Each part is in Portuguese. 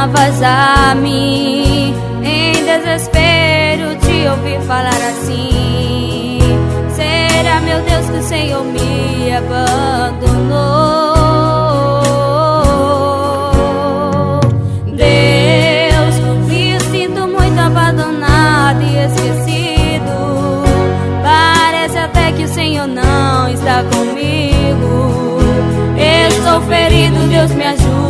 cama a mim. Em desespero te ouvir falar assim. Será, meu Deus, que o Senhor me abandonou? Deus, me sinto muito abandonado e esquecido. Parece até que o Senhor não está comigo. Eu sou ferido, Deus me ajude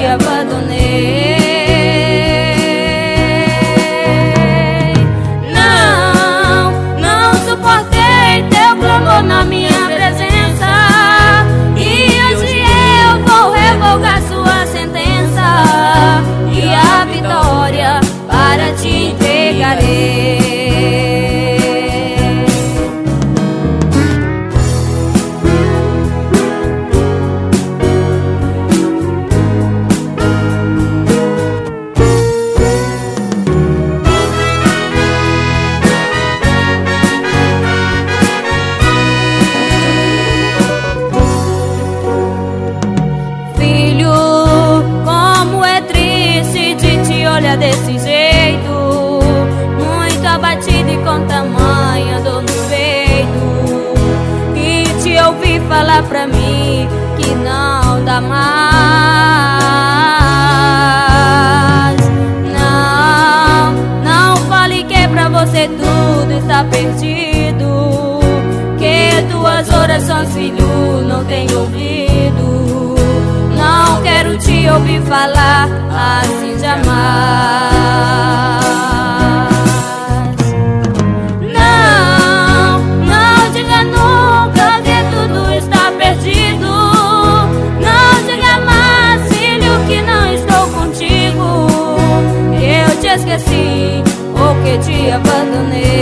pra mim que não dá mais. Não, não fale que pra você tudo está perdido. Que tuas orações, filho, não tem ouvido. Não quero te ouvir falar assim jamais esqueci ou que te abandonei.